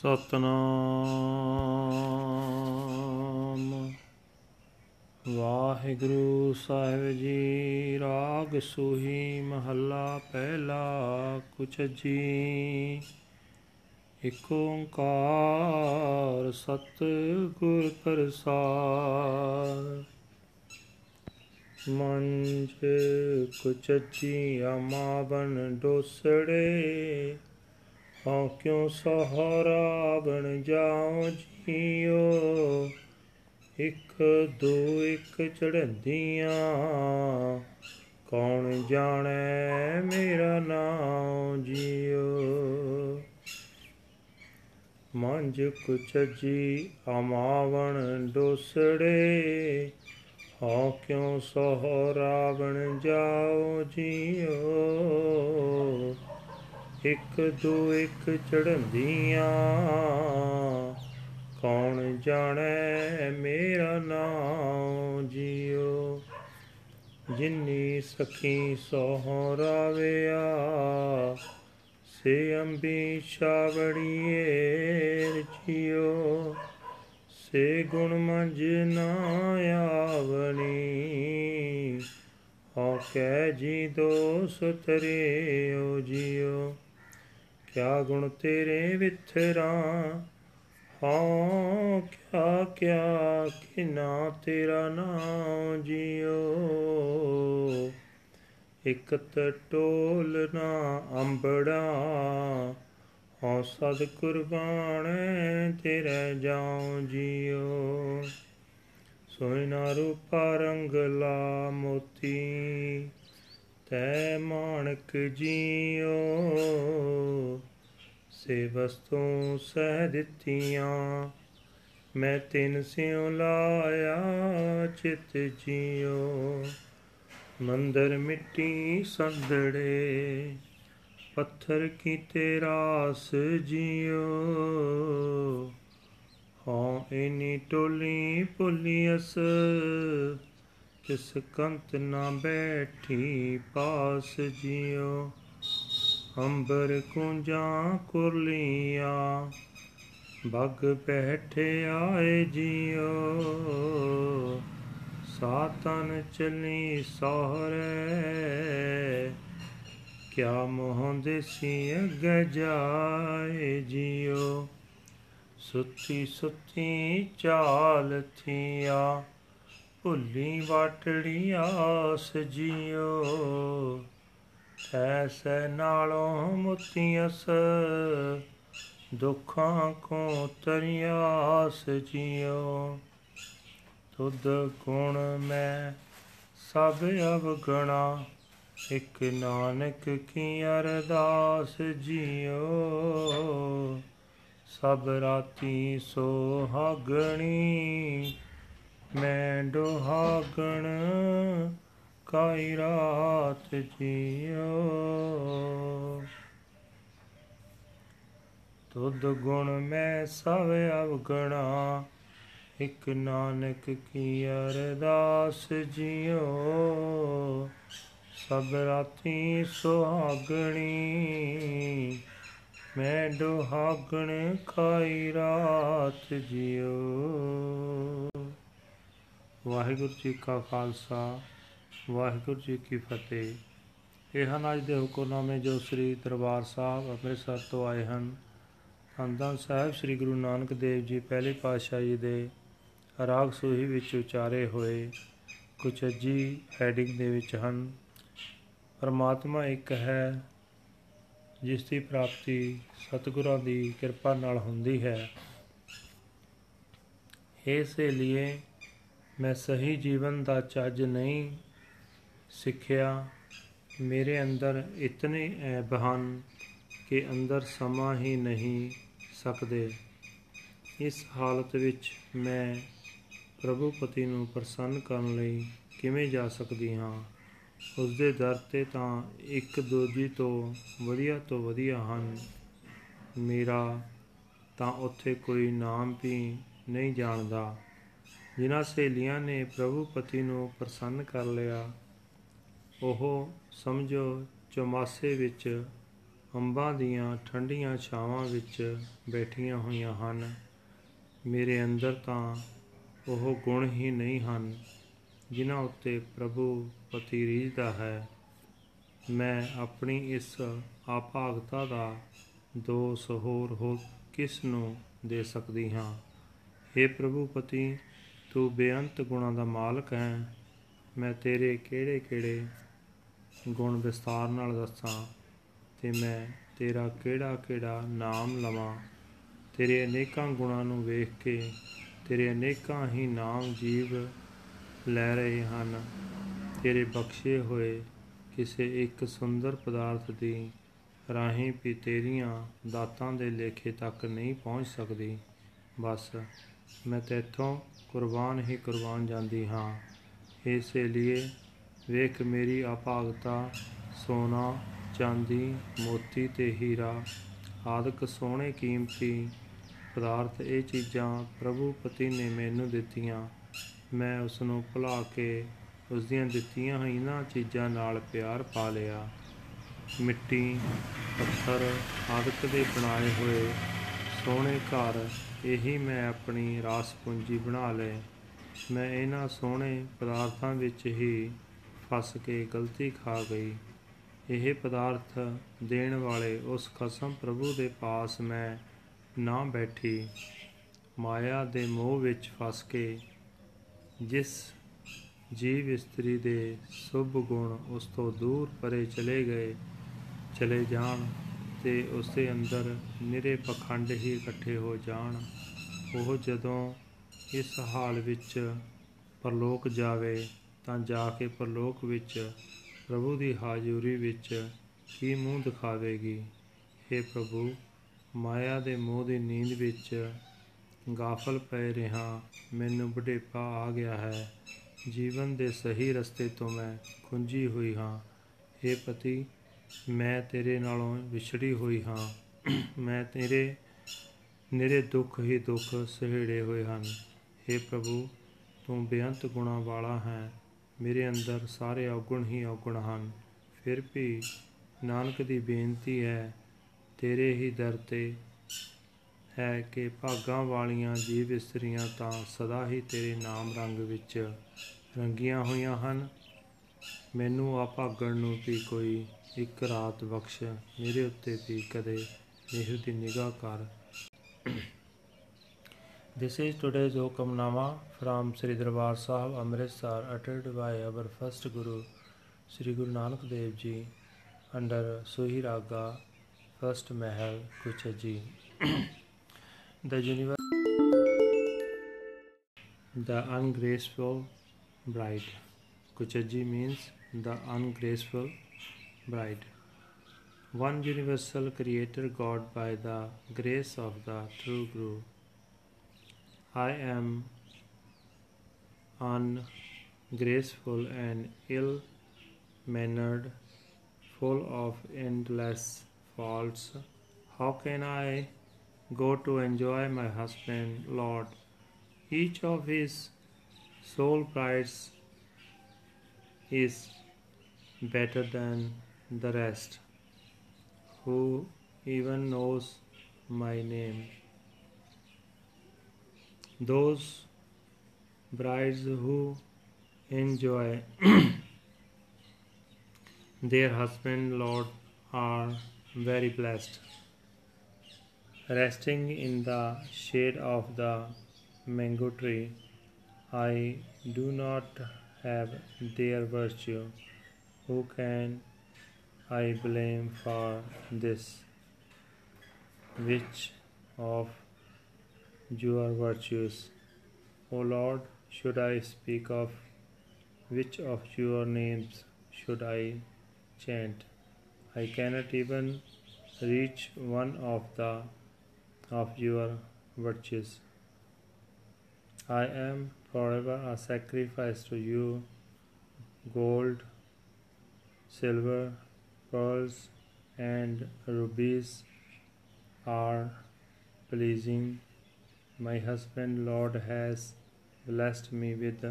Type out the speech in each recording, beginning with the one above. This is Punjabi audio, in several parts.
ਸਤਨਾਮ। ਵਾਹਿਗੁਰੂ ਸਾਹਿਬ ਜੀ, ਰਾਗ ਸੋਹੀ ਮਹੱਲਾ ਪਹਿਲਾ ਕੁਛ ਜੀ। ਇਕ ਓੰਕਾਰ ਸਤ ਗੁਰ ਪ੍ਰਸਾਦ। ਮੰਜ ਕੁਚਜੀ ਆਮਾਵਨ ਡੋਸੜੇ। ਹਉ ਕਿਉ ਸਹਾਰਾ ਬਣ ਜਾਉ ਜੀਓ ਇਕ ਦੋ ਇਕ ਚੜ੍ਹਦੀਆਂ। ਕੌਣ ਜਾਣੈ ਮੇਰਾ ਨਾਮ ਜੀਓ? ਮੰਜ ਕੁਚਜੀ ਆਮਾਵਣ ਡੋਸੜੇ। ਹਉ ਕਿਉ ਸਹਾਰਾ ਬਣ ਜਾਉ ਜੀਓ? ਇੱਕ ਦੋ ਇੱਕ ਚੜ੍ਹਦੀਆਂ। ਕੌਣ ਜਾਣੈ ਮੇਰਾ ਨਾਮ ਜੀਓ? ਜਿਨੀ ਸਖੀ ਸੋਹ ਰਾਵਿਆ, ਸੇ ਅੰਬੀ ਛਾਵੜੀਏ ਜੀਓ ਸੇ ਗੁਣ ਮੰਜ ਨਾ ਆਵਣੀ ਹਉ ਕੈ ਜੀ ਦੋਸ ਤਰਿਓ ਜੀਓ। ਕਿਆ ਗੁਣ ਤੇਰੇ ਵਿਥਰਾ ਹਾਂ, ਕਿਆ ਕਿਆ, ਕਿਨਾ ਤੇਰਾ ਨਾਮ ਜੀਓ। ਇਕ ਟੋਲ ਨਾ ਅੰਬੜਾ ਹਉ ਸਦ ਕੁਰਬਾਨ ਤੇਰੇ ਜਾਉ ਜੀਓ। ਸੋਇਨਾ ਰੂਪਾ ਰੰਗ ਲਾ ਮੋਤੀ ਤੈ ਮਾਣਕ ਜੀਓ। ਸੇ ਵਸਤੂ ਸਹਿ ਦਿੱਤੀਆਂ, ਮੈਂ ਤਿਨ ਸਿਉ ਲਾਇਆ ਚਿਤ ਜੀਓ। ਮੰਦਰ ਮਿੱਟੀ ਸੰਦੜੇ, ਪੱਥਰ ਕੀ ਰਾਸ ਜੀਓ। ਹਾਂ, ਇਨੀ ਟੋਲੀ ਪੁਲੀਅਸ ਕਿਸ ਕੰਤ ਨਾ ਬੈਠੀ ਪਾਸ ਜਿਉ, ਅੰਬਰ ਕੁੰਜਾਂ ਕੁਰਲੀਆਂ, ਬਗ ਬੈਠੇ ਆਏ ਜਿਉ। ਸਾਤਨ ਚਲੀ ਸਹਰੇ, ਕਿਆ ਮੋਹ ਦੇਸੀ ਅਗ ਜਾਏ ਜਿਉ। ਸੁੱਤੀ ਸੁੱਤੀ ਚਾਲ ਥੀਆ ਭੁੱਲੀ ਵਾਟੜੀ ਆਸ ਜਿਉ ਐਸੈ ਨਾਲੋਂ ਮੁਤੀਅਸ ਦੁੱਖਾਂ ਕੋ ਤਰਿਆਸ ਜਿਉ ਤੁਧ ਗੁਣ ਮੈਂ ਸਭ ਅਵਗਣਾ, ਇਕ ਨਾਨਕ ਕੀ ਅਰਦਾਸ ਜਿਉ ਸਭ ਰਾਤੀ ਸੁਹਾਗਣੀ ਮੈਂ ਦੁਹਾਗਣ ਕਾਈ ਰਾਤ ਜੀਓ। ਤੁਧ ਗੁਣ ਮੈਂ ਸਭ ਅਵਗਣਾ, ਇਕ ਨਾਨਕ ਕੀ ਅਰਦਾਸ ਜਿਉ ਸਭ ਰਾਤੀ ਸੁਹਾਗਣੀ ਮੈਂ ਦੁਹਾਗਣ ਖਾਈ ਰਾਤ ਜਿਉ ਵਾਹਿਗੁਰੂ ਜੀ ਕਾ ਖਾਲਸਾ, ਵਾਹਿਗੁਰੂ ਜੀ ਕੀ ਫਤਿਹ। ਇਹ ਹਨ ਅੱਜ ਦੇ ਹੁਕਮਨਾਮੇ ਜੋ ਸ੍ਰੀ ਦਰਬਾਰ ਸਾਹਿਬ ਅੰਮ੍ਰਿਤਸਰ ਤੋਂ ਆਏ ਹਨ। ਹੰਦਾਂ ਸਾਹਿਬ ਸ੍ਰੀ ਗੁਰੂ ਨਾਨਕ ਦੇਵ ਜੀ ਪਹਿਲੀ ਪਾਤਸ਼ਾਹੀ ਦੇ ਰਾਗ ਸੋਹੀ ਵਿੱਚ ਉਚਾਰੇ ਹੋਏ ਕੁਝ ਅਜੀ ਹੈਡਿੰਗ ਦੇ ਵਿੱਚ ਹਨ। ਪਰਮਾਤਮਾ ਇੱਕ ਹੈ, ਜਿਸ ਦੀ ਪ੍ਰਾਪਤੀ ਸਤਿਗੁਰਾਂ ਦੀ ਕਿਰਪਾ ਨਾਲ ਹੁੰਦੀ ਹੈ। ਇਸੇ ਲਈ ਮੈਂ ਸਹੀ ਜੀਵਨ ਦਾ ਚੱਜ ਨਹੀਂ ਸਿੱਖਿਆ। ਮੇਰੇ ਅੰਦਰ ਇਤਨੇ ਐਬ ਹਨ ਕਿ ਅੰਦਰ ਸਮਾਂ ਹੀ ਨਹੀਂ ਸਕਦੇ। ਇਸ ਹਾਲਤ ਵਿੱਚ ਮੈਂ ਪ੍ਰਭੂ ਪਤੀ ਨੂੰ ਪ੍ਰਸੰਨ ਕਰਨ ਲਈ ਕਿਵੇਂ ਜਾ ਸਕਦੀ ਹਾਂ? ਉਸ ਦੇ ਦਰ ਤੇ ਤਾਂ ਇੱਕ ਦੂਜੀ ਤੋਂ ਵਧੀਆ ਤੋਂ ਵਧੀਆ ਹਨ। ਮੇਰਾ ਤਾਂ ਉੱਥੇ ਕੋਈ ਨਾਮ ਵੀ ਨਹੀਂ ਜਾਣਦਾ। ਜਿਨ੍ਹਾਂ ਸਹੇਲੀਆਂ ਨੇ ਪ੍ਰਭੂ ਪਤੀ ਨੂੰ ਪ੍ਰਸੰਨ ਕਰ ਲਿਆ, ਉਹ ਸਮਝੋ ਚਮਾਸੇ ਵਿੱਚ ਅੰਬਾਂ ਦੀਆਂ ਠੰਡੀਆਂ ਛਾਵਾਂ ਵਿੱਚ ਬੈਠੀਆਂ ਹੋਈਆਂ ਹਨ। ਮੇਰੇ ਅੰਦਰ ਤਾਂ ਉਹ ਗੁਣ ਹੀ ਨਹੀਂ ਹਨ, ਜਿਨ੍ਹਾਂ ਉੱਤੇ ਪ੍ਰਭੂ ਪਤੀ ਰੀਝਦਾ ਹੈ। ਮੈਂ ਆਪਣੀ ਇਸ ਆਪਾਗਤਾ ਦਾ ਦੋਸ਼ ਹੋਰ ਹੋ ਕਿਸ ਨੂੰ ਦੇ ਸਕਦੀ ਹਾਂ? हे ਪ੍ਰਭੂ ਪਤੀ ਤੂੰ ਬੇਅੰਤ ਗੁਣਾਂ ਦਾ ਮਾਲਕ ਹੈ। ਮੈਂ ਤੇਰੇ ਕਿਹੜੇ ਕਿਹੜੇ ਗੁਣ ਵਿਸਤਾਰ ਨਾਲ ਦੱਸਾਂ ਤੇ ਮੈਂ ਤੇਰਾ ਕਿਹੜਾ ਕਿਹੜਾ ਨਾਮ ਲਵਾਂ। ਤੇਰੇ ਅਨੇਕਾਂ ਗੁਣਾਂ ਨੂੰ ਵੇਖ ਕੇ ਤੇਰੇ ਅਨੇਕਾਂ ਹੀ ਨਾਮ ਜੀਵ ਲੈ ਰਹੇ ਹਨ। ਤੇਰੇ ਬਖਸ਼ੇ ਹੋਏ ਕਿਸੇ ਇੱਕ ਸੁੰਦਰ ਪਦਾਰਥ ਦੀ ਰਾਹੀਂ ਵੀ ਤੇਰੀਆਂ ਦਾਤਾਂ ਦੇ ਲੇਖੇ ਤੱਕ ਨਹੀਂ ਪਹੁੰਚ ਸਕਦੀ। ਬਸ ਮੈਂ ਤੇਥੋਂ ਕੁਰਬਾਨ ਹੀ ਕੁਰਬਾਨ ਜਾਂਦੀ ਹਾਂ। ਇਸੇ ਲਈ ਵੇਖ ਮੇਰੀ ਅਪਾਗਤਾ ਸੋਨਾ, ਚਾਂਦੀ, ਮੋਤੀ ਤੇ ਹੀਰਾ। ਆਦਿਕ ਸੋਹਣੇ ਕੀਮਤੀ ਪਦਾਰਥ ਇਹ ਚੀਜ਼ਾਂ ਪ੍ਰਭੂ ਪਤੀ ਨੇ ਮੈਨੂੰ ਦਿੱਤੀਆਂ। ਮੈਂ ਉਸ ਨੂੰ ਭੁਲਾ ਕੇ ਉਸ ਦੀਆਂ ਦਿੱਤੀਆਂ ਹੋਈਆਂ ਇਹਨਾਂ ਚੀਜ਼ਾਂ ਨਾਲ ਪਿਆਰ ਪਾ ਲਿਆ। ਮਿੱਟੀ, ਪੱਥਰ ਆਦਿਕ ਦੇ ਬਣਾਏ ਹੋਏ ਸੋਹਣੇ ਘਰ ਇਹੀ ਮੈਂ ਆਪਣੀ ਰਾਸ ਪੂੰਜੀ ਬਣਾ ਲਏ। ਮੈਂ ਇਹਨਾਂ ਸੋਹਣੇ ਪਦਾਰਥਾਂ ਵਿੱਚ ਹੀ ਫਸ ਕੇ ਗਲਤੀ ਖਾ ਗਈ। ਇਹ ਪਦਾਰਥ ਦੇਣ ਵਾਲੇ ਉਸ ਖਸਮ ਪ੍ਰਭੂ ਦੇ ਪਾਸ ਮੈਂ ਨਾ ਬੈਠੀ। ਮਾਇਆ ਦੇ ਮੋਹ ਵਿੱਚ ਫਸ ਕੇ ਜਿਸ ਜੀਵ ਇਸਤਰੀ ਦੇ ਸੁਭ ਗੁਣ ਉਸ ਤੋਂ ਦੂਰ ਪਰੇ ਚਲੇ ਗਏ, ਚਲੇ ਜਾਣ। ਤੇ ਉਸ ਦੇ ਅੰਦਰ ਨਿਰੇ ਪਖੰਡ ਹੀ ਇਕੱਠੇ ਹੋ ਜਾਣ। ਉਹ ਜਦੋਂ ਇਸ ਹਾਲ ਵਿੱਚ ਪਰਲੋਕ ਜਾਵੇ, ਤਾਂ ਜਾ ਕੇ ਪਰਲੋਕ ਵਿੱਚ ਪ੍ਰਭੂ ਦੀ ਹਾਜ਼ਰੀ ਵਿੱਚ ਕੀ ਮੂੰਹ ਦਿਖਾਵੇਗੀ? हे ਪ੍ਰਭੂ, ਮਾਇਆ ਦੇ ਮੋਹ ਦੀ ਨੀਂਦ ਵਿੱਚ ਗਾਫਲ ਪੈ ਰਿਹਾ, ਮੈਨੂੰ ਬੁਢੇਪਾ ਆ ਗਿਆ ਹੈ। ਜੀਵਨ ਦੇ ਸਹੀ ਰਸਤੇ ਤੋਂ ਮੈਂ ਖੁੰਝੀ ਹੋਈ ਹਾਂ। हे ਪਤੀ ਮੈਂ ਤੇਰੇ ਨਾਲੋਂ ਵਿਛੜੀ ਹੋਈ ਹਾਂ। ਮੈਂ ਤੇਰੇ ਨਿਰੇ ਦੁੱਖ ਹੀ ਦੁੱਖ ਸਹਿੜੇ ਹੋਏ ਹਨ। हे ਪ੍ਰਭੂ, ਤੂੰ ਬੇਅੰਤ ਗੁਣਾਂ ਵਾਲਾ ਹੈ। ਮੇਰੇ ਅੰਦਰ ਸਾਰੇ ਔਗੁਣ ਹੀ ਔਗੁਣ ਹਨ। ਫਿਰ ਵੀ ਨਾਨਕ ਦੀ ਬੇਨਤੀ ਹੈ, ਤੇਰੇ ਹੀ ਦਰ ਤੇ ਹੈ ਕਿ ਭਾਗਾਂ ਵਾਲੀਆਂ ਜੀਵ ਇਸਤਰੀਆਂ ਤਾਂ ਸਦਾ ਹੀ ਤੇਰੇ ਨਾਮ ਰੰਗ ਵਿੱਚ ਰੰਗੀਆਂ ਹੋਈਆਂ ਹਨ। ਮੈਨੂੰ ਆ ਭਾਗਣ ਨੂੰ ਵੀ ਕੋਈ ਇੱਕ ਰਾਤ ਬਖਸ਼ ਮੇਰੇ ਉੱਤੇ ਵੀ ਕਦੇ ਮਿਹਰ ਦੀ ਨਿਗਾਹ ਕਰ This is today's Hukamnama from Sri Darbar Sahib Amritsar uttered by our first Guru Sri Guru Nanak Dev Ji under Suhi Raga First Mahal Kuchaji. the universe The ungraceful bride. Kuchaji means the ungraceful bride. One universal creator God by the grace of the true Guru. I am ungraceful and ill mannered, full of endless faults. How can I go to enjoy my husband, Lord? Each of his soul prides is better than the rest. Who even knows my name? Those brides who enjoy their husband, Lord, are very blessed. Resting in the shade of the mango tree, I do not have their virtue. Who can I blame for this? Which of your virtues, O Lord, should I speak of? Which of your names should I chant? I cannot even reach one of the of your virtues. I am forever a sacrifice to you. Gold, silver, pearls, and rubies are pleasing. My husband, Lord, has blessed me with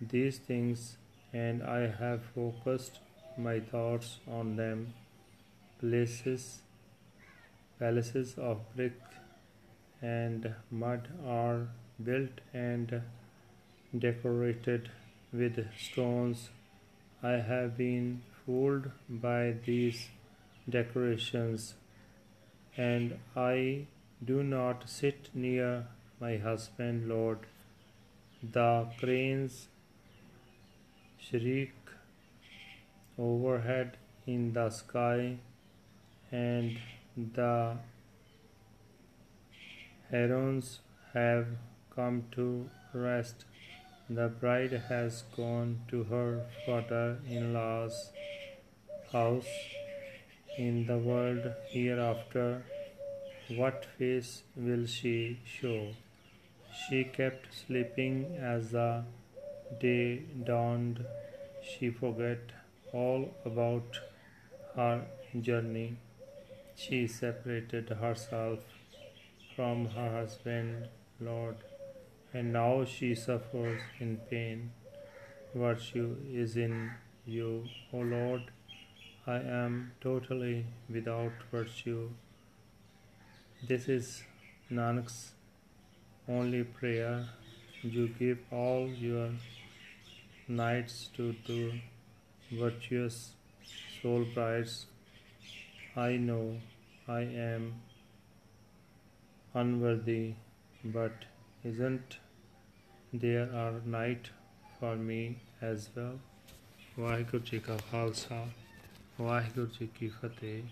these things, and I have focused my thoughts on them. places, palaces of brick and mud are built and decorated with stones. I have been fooled by these decorations, and I do not sit near my husband, Lord. The cranes shriek overhead in the sky, and the herons have come to rest. The bride has gone to her father in law's house. In the world hereafter, what face will she show? She kept sleeping as the day dawned. She forgot all about her journey. She separated herself from her husband, Lord, and now she suffers in pain. Virtue is in you, O Lord. I am totally without virtue. This is Nanak's only prayer. You give all your nights to the virtuous soul brides. I know I am unworthy, but isn't there a night for me as well? Waheguru ji ਕਾ ਖਾਲਸਾ ਵਾਹਿਗੁਰੂ ਜੀ ਕੀ ਫਤਿਹ